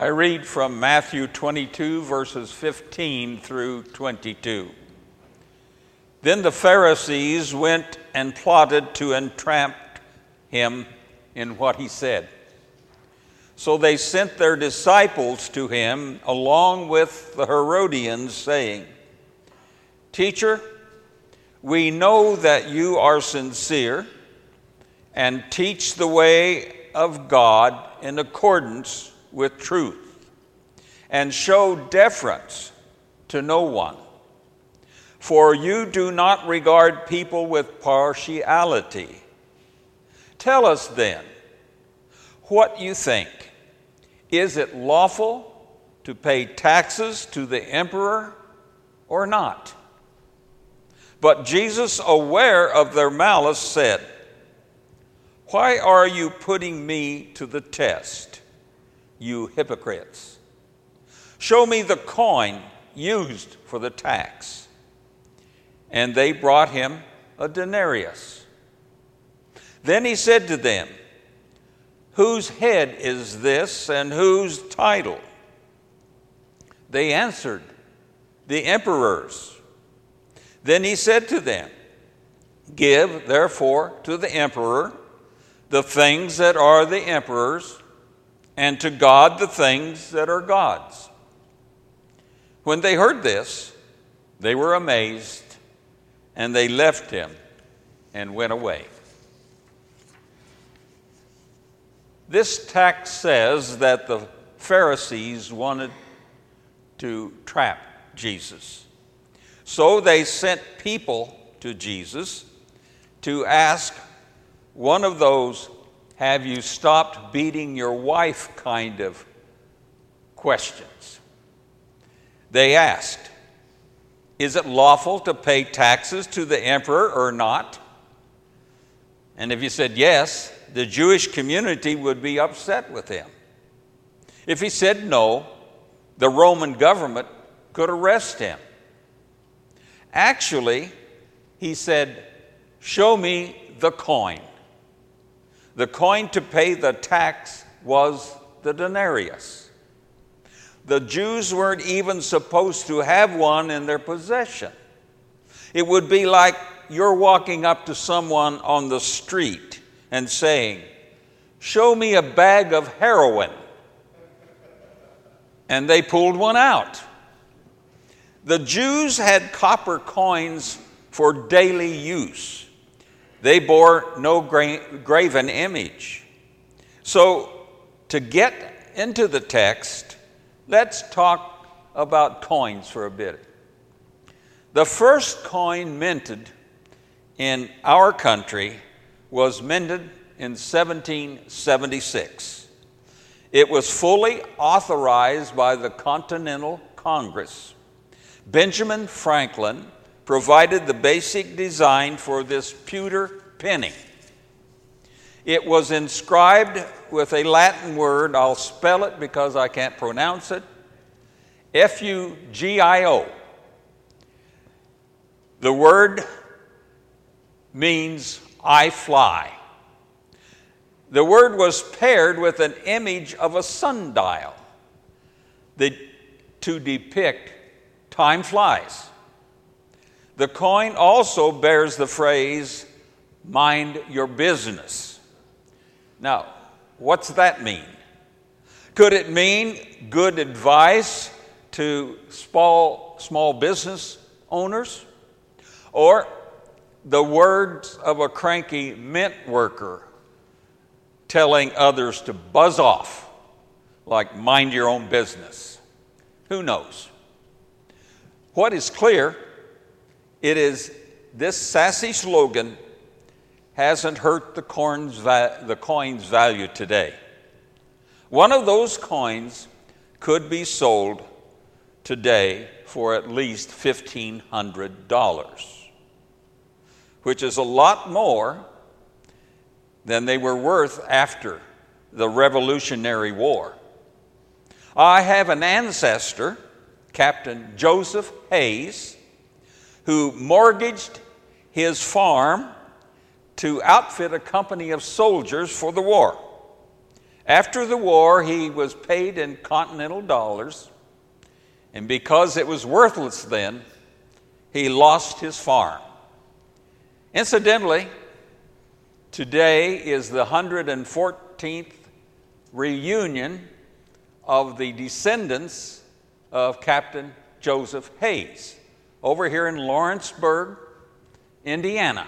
I read from Matthew 22, verses 15 through 22. Then the Pharisees went and plotted to entrap him in what he said. So they sent their disciples to him along with the Herodians, saying, Teacher, we know that you are sincere and teach the way of God in accordance with truth, and show deference to no one. For you do not regard people with partiality. Tell us then what you think. Is it lawful to pay taxes to the emperor or not? But Jesus, aware of their malice, said, Why are you putting me to the test? You hypocrites. Show me the coin used for the tax. And they brought him a denarius. Then he said to them, Whose head is this and whose title? They answered, The emperor's. Then he said to them, Give therefore to the emperor the things that are the emperor's and to God the things that are God's. When they heard this, they were amazed, and they left him and went away. This text says that the Pharisees wanted to trap Jesus. So they sent people to Jesus to ask one of those have you stopped beating your wife kind of questions. They asked, Is it lawful to pay taxes to the emperor or not? And if he said yes, the Jewish community would be upset with him. If he said no, the Roman government could arrest him. Actually, he said, Show me the coin. The coin to pay the tax was the denarius. The Jews weren't even supposed to have one in their possession. It would be like you're walking up to someone on the street and saying, Show me a bag of heroin. And they pulled one out. The Jews had copper coins for daily use. They bore no gra- graven image. So, to get into the text, let's talk about coins for a bit. The first coin minted in our country was minted in 1776. It was fully authorized by the Continental Congress. Benjamin Franklin provided the basic design for this pewter penny. It was inscribed with a Latin word, I'll spell it because I can't pronounce it F U G I O. The word means I fly. The word was paired with an image of a sundial to depict time flies. The coin also bears the phrase, mind your business. Now, what's that mean? Could it mean good advice to small, small business owners? Or the words of a cranky mint worker telling others to buzz off, like mind your own business? Who knows? What is clear it is this sassy slogan hasn't hurt the, coin's, the coin's value today. One of those coins could be sold today for at least $1,500, which is a lot more than they were worth after the Revolutionary War. I have an ancestor, Captain Joseph Hayes who mortgaged his farm to outfit a company of soldiers for the war. After the war, he was paid in continental dollars, and because it was worthless then, he lost his farm. Incidentally, today is the 114th reunion of the descendants of Captain Joseph Hays over here in Lawrenceburg, Indiana.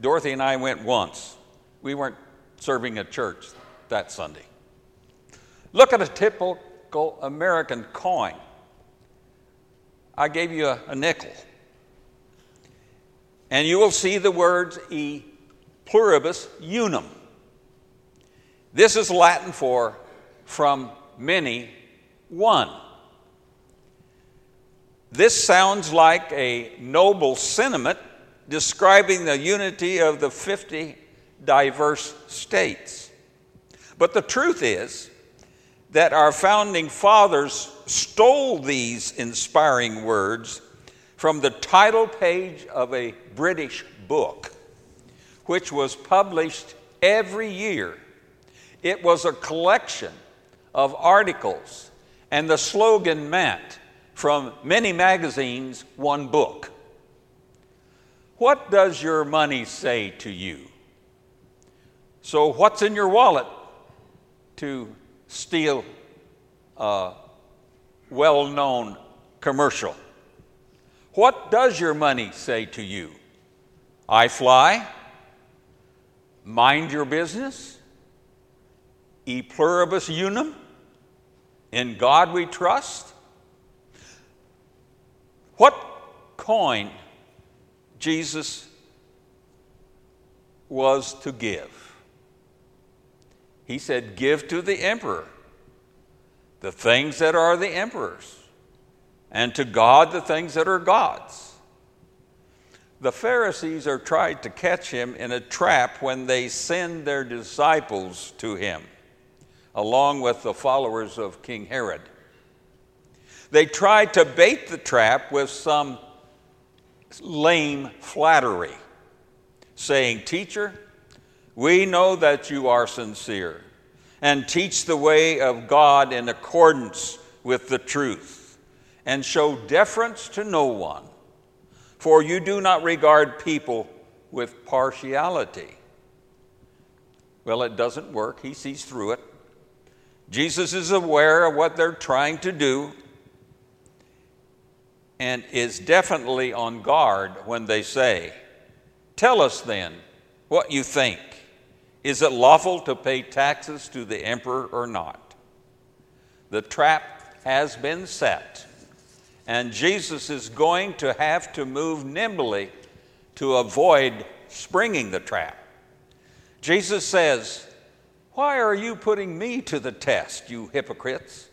Dorothy and I went once. We weren't serving at church that Sunday. Look at a typical American coin. I gave you a, a nickel. And you will see the words e pluribus unum. This is Latin for from many, one. This sounds like a noble sentiment describing the unity of the 50 diverse states. But the truth is that our founding fathers stole these inspiring words from the title page of a British book, which was published every year. It was a collection of articles, and the slogan meant from many magazines, one book. What does your money say to you? So, what's in your wallet to steal a well known commercial? What does your money say to you? I fly, mind your business, e pluribus unum, in God we trust. What coin Jesus was to give. He said, Give to the emperor the things that are the emperor's, and to God the things that are God's. The Pharisees are trying to catch him in a trap when they send their disciples to him, along with the followers of King Herod. They try to bait the trap with some lame flattery, saying, Teacher, we know that you are sincere and teach the way of God in accordance with the truth, and show deference to no one, for you do not regard people with partiality. Well, it doesn't work. He sees through it. Jesus is aware of what they're trying to do and is definitely on guard when they say, Tell us then what you think. Is it lawful to pay taxes to the emperor or not? The trap has been set, and Jesus is going to have to move nimbly to avoid springing the trap. Jesus says, Why are you putting me to the test, you hypocrites?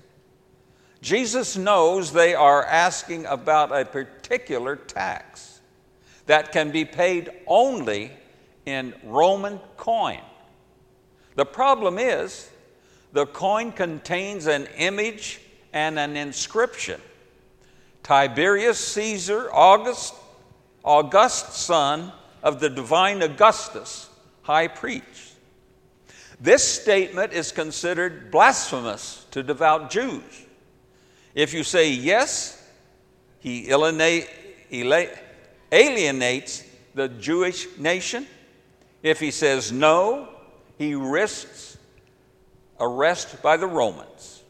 Jesus knows they are asking about a particular tax that can be paid only in Roman coin. The problem is, the coin contains an image and an inscription. Tiberius Caesar, August, august son of the divine Augustus, high priest. This statement is considered blasphemous to devout Jews. If you say yes, he alienates the Jewish nation. If he says no, he risks arrest by the Romans.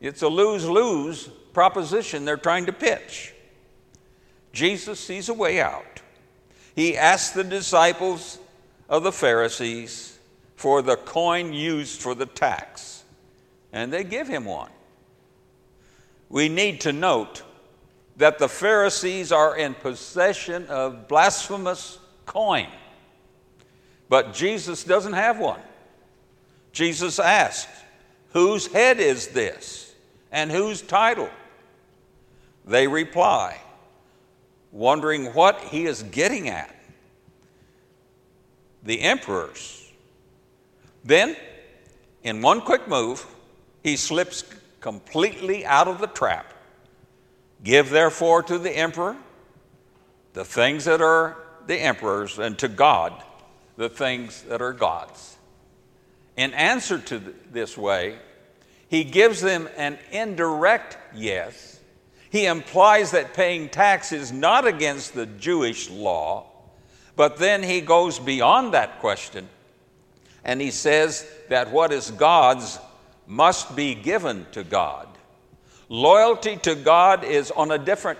It's a lose lose proposition they're trying to pitch. Jesus sees a way out. He asks the disciples of the Pharisees for the coin used for the tax, and they give him one we need to note that the Pharisees are in possession of blasphemous coin. But Jesus doesn't have one. Jesus asked, Whose head is this? And whose title? They reply, wondering what he is getting at. The emperor's. Then, in one quick move, he slips completely out of the trap. Give therefore to the emperor the things that are the emperor's, and to God the things that are God's. in answer to this way, he gives them an indirect yes. He implies that paying tax is not against the Jewish law, but then he goes beyond that question and he says that what is God's must be given to God. Loyalty to God is on a different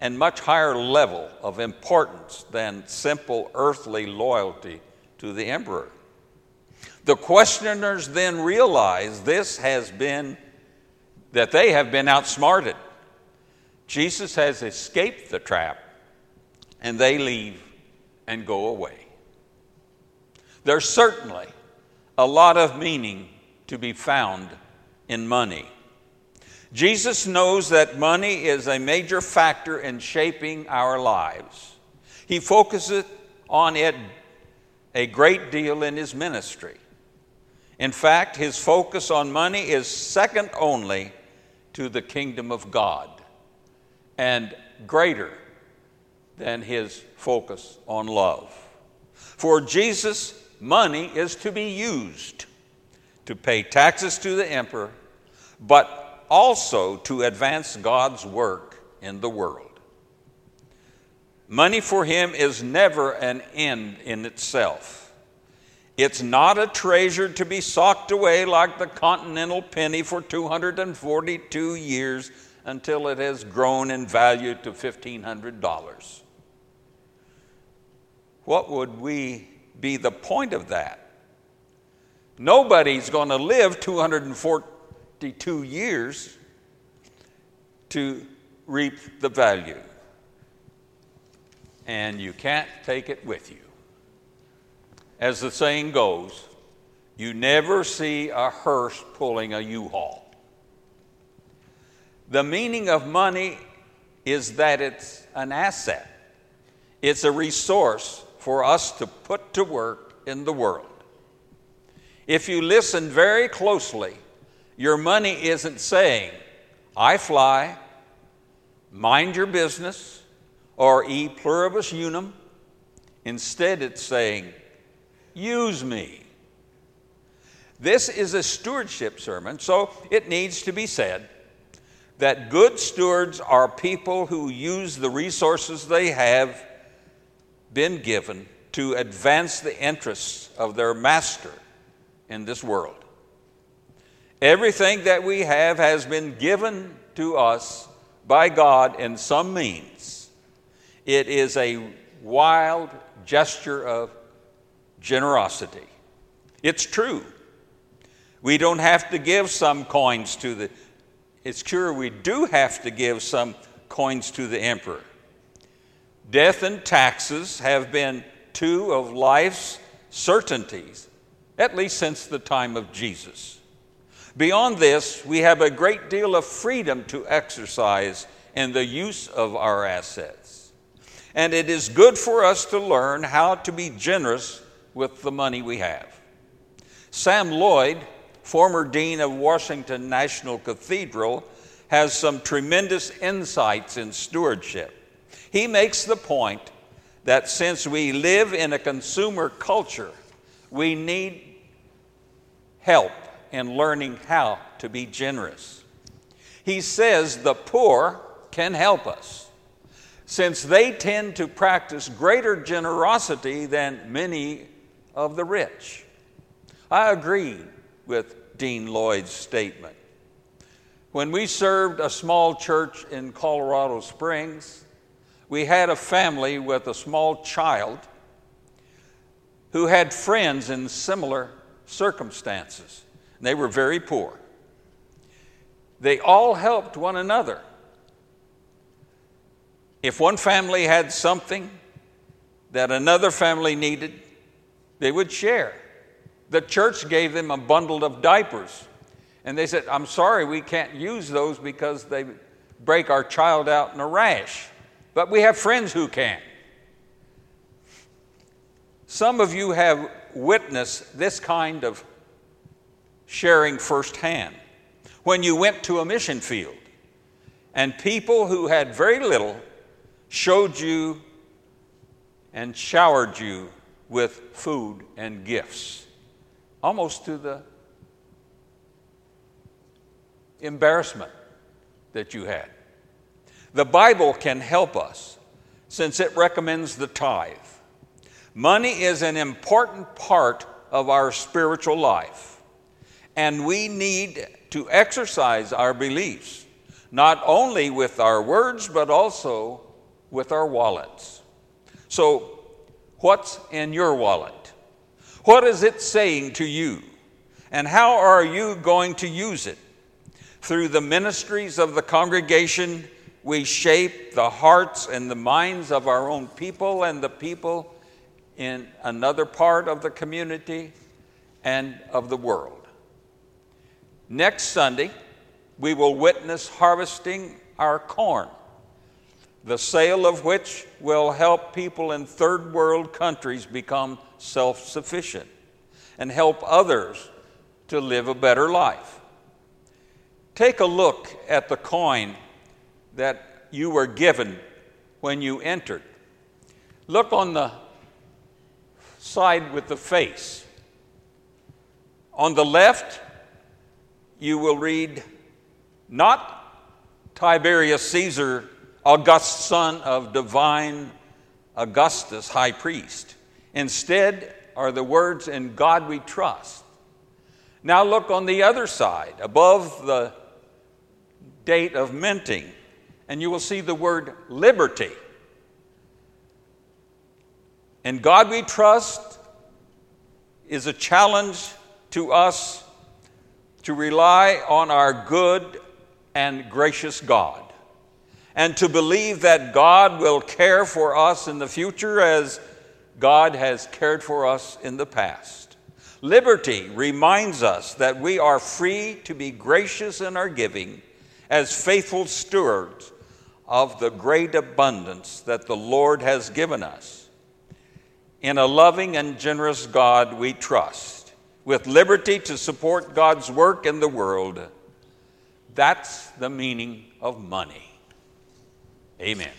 and much higher level of importance than simple earthly loyalty to the emperor. The questioners then realize this has been, that they have been outsmarted. Jesus has escaped the trap, and they leave and go away. There's certainly a lot of meaning to be found in money. Jesus knows that money is a major factor in shaping our lives. He focuses on it a great deal in his ministry. In fact, his focus on money is second only to the kingdom of God and greater than his focus on love. For Jesus, money is to be used to pay taxes to the emperor, but also to advance God's work in the world. Money for him is never an end in itself. It's not a treasure to be socked away like the continental penny for 242 years until it has grown in value to $1,500. What would we be the point of that? Nobody's going to live 242 years to reap the value. And you can't take it with you. As the saying goes, you never see a hearse pulling a U haul. The meaning of money is that it's an asset, it's a resource for us to put to work in the world. If you listen very closely, your money isn't saying, I fly, mind your business, or e pluribus unum. Instead, it's saying, use me. This is a stewardship sermon, so it needs to be said that good stewards are people who use the resources they have been given to advance the interests of their master in this world. Everything that we have has been given to us by God in some means. It is a wild gesture of generosity. It's true. We don't have to give some coins to the, it's true, we do have to give some coins to the emperor. Death and taxes have been two of life's certainties at least since the time of Jesus. Beyond this, we have a great deal of freedom to exercise in the use of our assets. And it is good for us to learn how to be generous with the money we have. Sam Lloyd, former dean of Washington National Cathedral, has some tremendous insights in stewardship. He makes the point that since we live in a consumer culture, we need help in learning how to be generous. He says the poor can help us since they tend to practice greater generosity than many of the rich. I agree with Dean Lloyd's statement. When we served a small church in Colorado Springs, we had a family with a small child who had friends in similar circumstances. They were very poor. They all helped one another. If one family had something that another family needed, they would share. The church gave them a bundle of diapers. And they said, I'm sorry, we can't use those because they break our child out in a rash. But we have friends who can. Some of you have witnessed this kind of sharing firsthand. When you went to a mission field and people who had very little showed you and showered you with food and gifts. almost to the embarrassment that you had. The Bible can help us since it recommends the tithe. Money is an important part of our spiritual life, and we need to exercise our beliefs, not only with our words, but also with our wallets. So, what's in your wallet? What is it saying to you? And how are you going to use it? Through the ministries of the congregation, we shape the hearts and the minds of our own people and the people in another part of the community and of the world. Next Sunday, we will witness harvesting our corn, the sale of which will help people in third world countries become self sufficient and help others to live a better life. Take a look at the coin that you were given when you entered. Look on the side with the face. On the left, you will read, Not Tiberius Caesar, august son of divine Augustus, high priest. Instead, are the words, In God we trust. Now look on the other side, above the date of minting, and you will see the word liberty. In God we trust is a challenge to us to rely on our good and gracious God and to believe that God will care for us in the future as God has cared for us in the past. Liberty reminds us that we are free to be gracious in our giving as faithful stewards of the great abundance that the Lord has given us. In a loving and generous God we trust, with liberty to support God's work in the world. That's the meaning of money. Amen.